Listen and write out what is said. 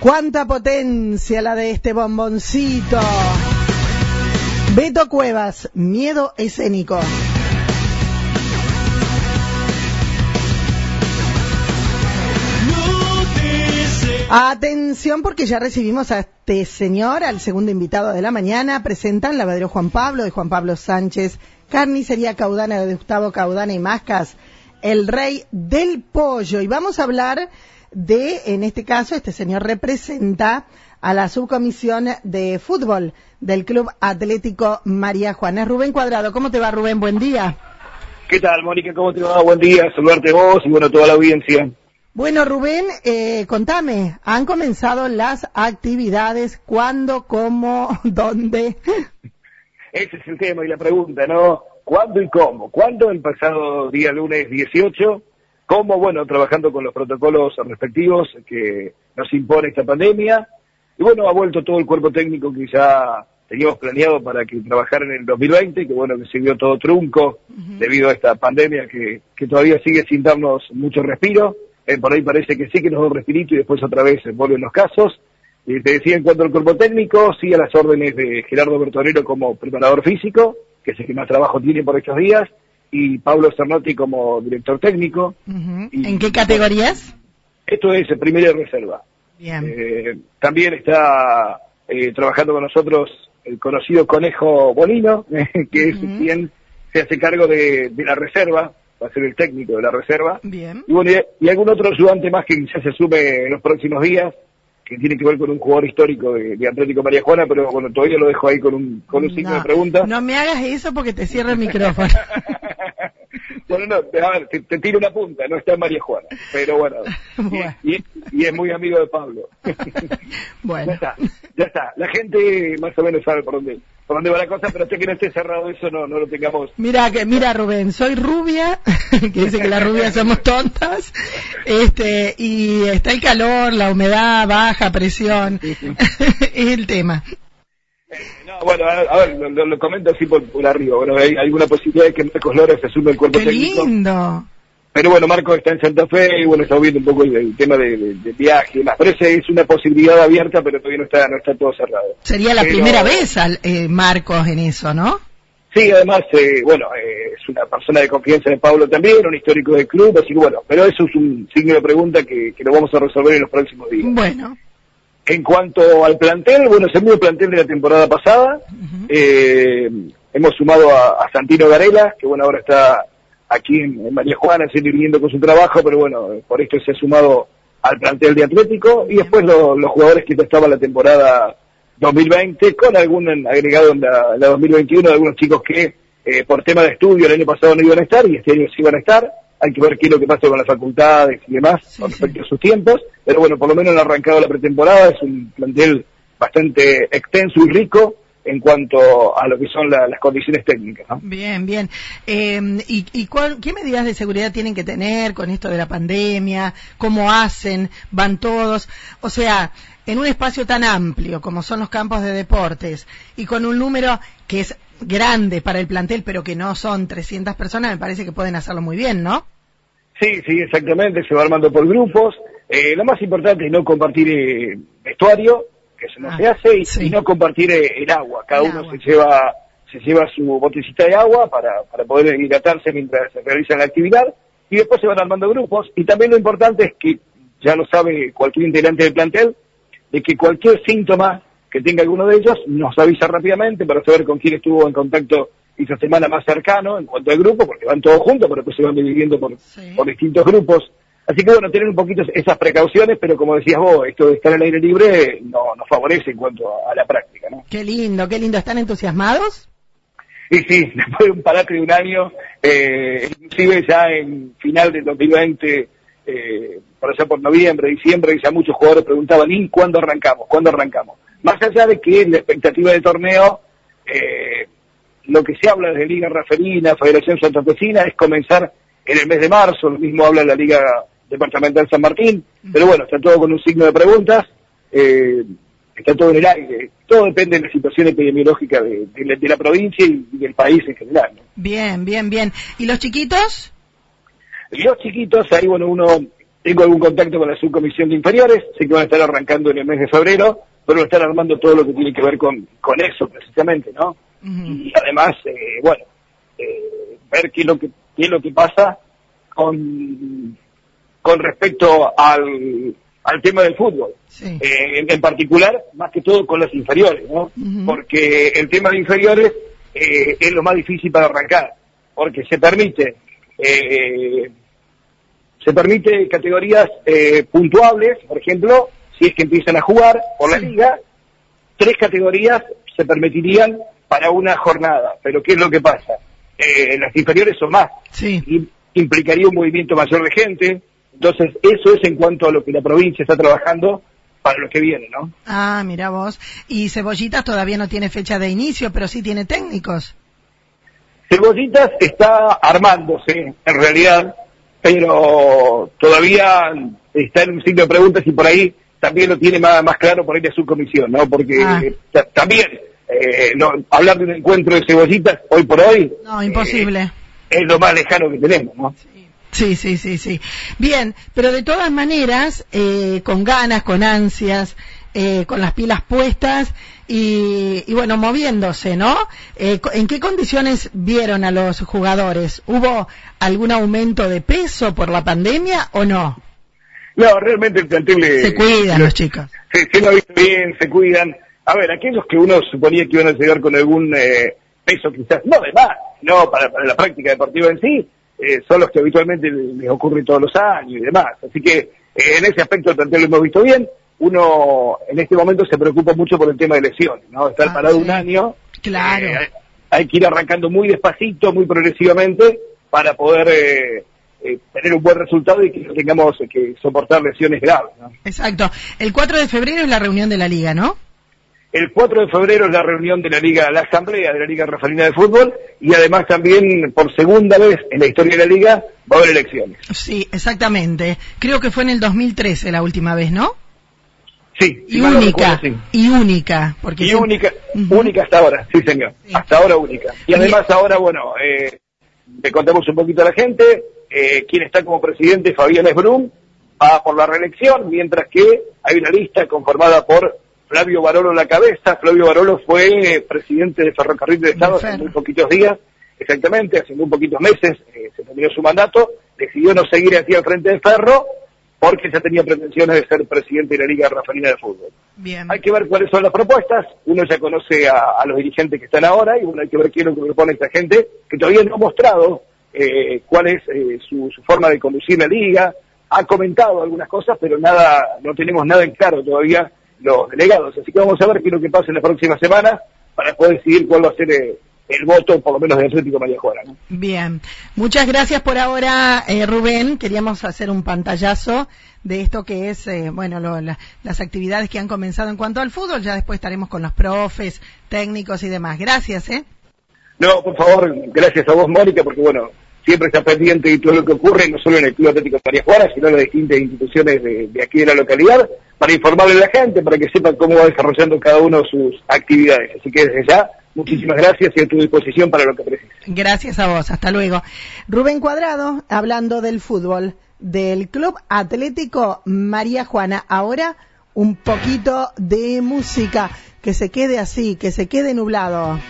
Cuánta potencia la de este bomboncito. Beto Cuevas, miedo escénico. Atención porque ya recibimos a este señor, al segundo invitado de la mañana. Presentan Lavadero Juan Pablo de Juan Pablo Sánchez, Carnicería Caudana de Gustavo Caudana y Mascas, el rey del pollo. Y vamos a hablar de, en este caso, este señor representa a la subcomisión de fútbol del Club Atlético María Juana. Rubén Cuadrado. ¿Cómo te va, Rubén? Buen día. ¿Qué tal, Mónica? ¿Cómo te va? Buen día. Saludarte vos y bueno, toda la audiencia. Bueno, Rubén, eh, contame, ¿han comenzado las actividades? ¿Cuándo? ¿Cómo? ¿Dónde? Ese es el tema y la pregunta, ¿no? ¿Cuándo y cómo? ¿Cuándo? El pasado día lunes 18. ¿Cómo? Bueno, trabajando con los protocolos respectivos que nos impone esta pandemia. Y bueno, ha vuelto todo el cuerpo técnico que ya teníamos planeado para que trabajara en el 2020, que bueno, que se vio todo trunco debido a esta pandemia que, que todavía sigue sin darnos mucho respiro. Eh, por ahí parece que sí que nos da un respirito y después otra vez vuelven los casos. Y te decía en cuanto al cuerpo técnico, sí a las órdenes de Gerardo Bertonero como preparador físico, que es el que más trabajo tiene por estos días, y Pablo Cernotti como director técnico. ¿En qué categorías? Esto es primera reserva. Bien. Eh, también está eh, trabajando con nosotros el conocido Conejo Bonino, que es quien se hace cargo de, de la reserva, va a ser el técnico de la reserva. Bien. Y bueno, y, y algún otro ayudante más que ya se sume en los próximos días, que tiene que ver con un jugador histórico de, de Atlético María Juana, pero bueno, todavía lo dejo ahí con un, con un signo No, de pregunta. No me hagas eso porque te cierro el micrófono. bueno, no, a ver, te, te tiro una punta, no está en María Juana, pero bueno, Bueno. y, y- y es muy amigo de Pablo. bueno. Ya está, ya está. La gente más o menos sabe por dónde, por dónde va la cosa, pero hasta que no esté cerrado eso no, no lo tengamos. Mira, que, mira Rubén, soy rubia, que dice que las rubias somos tontas, este, y está el calor, la humedad, baja presión, es el tema. No, bueno, a, a ver, lo, lo- comento así por, por arriba. Bueno, hay alguna posibilidad de que Marcos Lora se sume al cuerpo Qué técnico. lindo. Pero bueno, Marcos está en Santa Fe y bueno, está viendo un poco el, el tema de, de- de viaje y demás. Pero esa es una posibilidad abierta, pero todavía no está, no está todo cerrado. Sería la Pero- primera vez, al, eh, Marcos, en eso, ¿no? Sí, además, eh, bueno, eh, es una persona de confianza de Pablo también, un histórico del club, así que bueno, pero eso es un signo de pregunta que, que lo vamos a resolver en los próximos días. Bueno, En cuanto al plantel, bueno, es el mismo plantel de la temporada pasada. Eh, hemos sumado a, a Santino Garela, que bueno, ahora está aquí en, en María Juana, siguiendo con su trabajo, pero bueno, eh, por esto se ha sumado al plantel de Atlético. Y después lo- los jugadores que estaban la temporada 2020, con algún agregado en la, la 2021 de algunos chicos que eh, por tema de estudio el año pasado no iban a estar y este año sí van a estar. Hay que ver qué es lo que pasa con las facultades y demás Sí, con sí. respecto a sus tiempos. Pero bueno, por lo menos han arrancado la pretemporada. Es un plantel bastante extenso y rico en cuanto a lo que son la- las condiciones técnicas. ¿no? bien, bien. Eh, ¿Y, y cuál- qué medidas de seguridad tienen que tener con esto de la pandemia? ¿Cómo hacen? ¿Van todos? O sea, en un espacio tan amplio como son los campos de deportes y con un número que es grande para el plantel, pero que no son 300 personas, me parece que pueden hacerlo muy bien, ¿no? Sí, sí, exactamente. Se va armando por grupos. Eh, lo más importante es no compartir eh, vestuario, que eso no Ah, se hace, y, sí. y no compartir eh, el agua. Cada El uno agua. se lleva se lleva su botellita de agua para, para poder hidratarse mientras se realiza la actividad y después se van armando grupos. Y también lo importante es que, ya lo sabe cualquier integrante del plantel, de que cualquier síntoma que tenga alguno de ellos nos avisa rápidamente para saber con quién estuvo en contacto esa semana más cercano en cuanto al grupo, porque van todos juntos, pero después se van dividiendo por, Sí. por distintos grupos. Así que bueno, tener un poquito esas precauciones, pero como decías vos, esto de estar al aire libre no nos favorece en cuanto a, a la práctica, ¿no? Qué lindo, qué lindo. ¿Están entusiasmados? Y sí, después de un parate de un año, eh, inclusive ya en final del 2020, eh, por allá por noviembre, diciembre, ya muchos jugadores preguntaban, ¿y cuándo arrancamos? ¿Cuándo arrancamos? Más allá de que la expectativa del torneo, eh, lo que se habla desde Liga Raferina, Federación Santafesina, es comenzar en el mes de marzo, lo mismo habla la Liga Departamental San Martín, pero bueno, está todo con un signo de preguntas, eh, está todo en el aire, todo depende de la situación epidemiológica de, de la, de la provincia y, y del país en general. ¿no? Bien, bien, bien. ¿Y los chiquitos? Los chiquitos, ahí bueno, uno tengo algún contacto con la subcomisión de inferiores, sé que van a estar arrancando en el mes de febrero, pero están armando todo lo que tiene que ver con, con eso precisamente, ¿no? Y además, eh, bueno, eh, ver qué es lo que qué es lo que pasa con con respecto al, al tema del fútbol. Eh, en, particular, más que todo con las inferiores, ¿no? Porque el tema de inferiores eh, es lo más difícil para arrancar, porque se permite eh, se permite categorías puntuables, por ejemplo, si es que empiezan a jugar por la liga, tres categorías se permitirían para una jornada. Pero ¿qué es lo que pasa? las inferiores son más. Y implicaría un movimiento mayor de gente, entonces, eso es en cuanto a lo que la provincia está trabajando para lo que viene, ¿no? Ah, mira vos. Y Cebollitas todavía no tiene fecha de inicio, pero sí tiene técnicos. Cebollitas está armándose, en realidad, pero todavía está en un signo de preguntas y por ahí también lo tiene más, más claro por ahí de su comisión, ¿no? Porque ah. también eh, no, hablar de un encuentro de cebollitas hoy por hoy. No, imposible. Eh, es lo más lejano que tenemos, ¿no? Sí, sí, sí, sí. Bien, pero de todas maneras, eh, con ganas, con ansias, eh, con las pilas puestas y, bueno, moviéndose, ¿no? Eh, ¿En qué condiciones vieron a los jugadores? ¿Hubo algún aumento de peso por la pandemia o no? No, realmente el plantel... Se cuidan los chicos. Se, se lo visto bien, se cuidan. A ver, aquellos que uno suponía que iban a llegar con algún peso quizás, no de más, no para la práctica deportiva en sí, eh, son los que habitualmente les ocurre todos los años y demás. Así que eh, en ese aspecto también lo hemos visto bien. Uno en este momento se preocupa mucho por el tema de lesiones, ¿no? Estar ah, parado un año. Claro. Eh, hay que ir arrancando muy despacito, muy progresivamente, para poder tener un buen resultado y que no tengamos que soportar lesiones graves. ¿no? Exacto. El 4 de febrero es la reunión de la liga, ¿no? El 4 de febrero es la reunión de la Liga, la Asamblea de la Liga Rafaelina de Fútbol y además también por segunda vez en la historia de la Liga va a haber elecciones. Sí, exactamente. Creo que fue en el 2013 la última vez, ¿no? Sí. Y única. Y única. Porque y única, única hasta ahora, sí señor. Hasta ahora única. Y además ahora, bueno, eh, le contamos un poquito a la gente, eh, quien está como presidente, Fabián Esbrum, va por la reelección, mientras que hay una lista conformada por Flavio Barolo la cabeza. Flavio Barolo fue eh, presidente de Ferrocarril de Estado hace muy poquitos días, exactamente, hace muy poquitos meses eh, se terminó su mandato, decidió no seguir aquí al frente de Ferro porque ya tenía pretensiones de ser presidente de la Liga Rafaelina de Fútbol. Bien. Hay que ver cuáles son las propuestas, uno ya conoce a, los dirigentes que están ahora y uno hay que ver quién es lo que propone esta gente, que todavía no ha mostrado eh, cuál es su, su forma de conducir la liga, ha comentado algunas cosas, pero nada, no tenemos nada en claro todavía los delegados. Así que vamos a ver qué es lo que pasa en la próxima semana para poder decidir cuál va a ser eh, el, voto, por lo menos, de Atlético María Juana. Bien, muchas gracias por ahora, eh, Rubén. Queríamos hacer un pantallazo de esto que es, eh, bueno, las actividades que han comenzado en cuanto al fútbol. Ya después estaremos con los profes, técnicos y demás. Gracias, ¿eh? No, por favor, gracias a vos, Mónica, porque bueno, siempre está pendiente de todo lo que ocurre, no solo en el Club Atlético María Juana, sino en las distintas instituciones de, aquí de la localidad, para informarle a la gente, para que sepan cómo va desarrollando cada uno sus actividades. Así que desde ya, muchísimas gracias y a tu disposición para lo que precise. Gracias a vos, hasta luego. Rubén Cuadrado, hablando del fútbol, del Club Atlético María Juana. Ahora un poquito de música, que se quede así, que se quede nublado.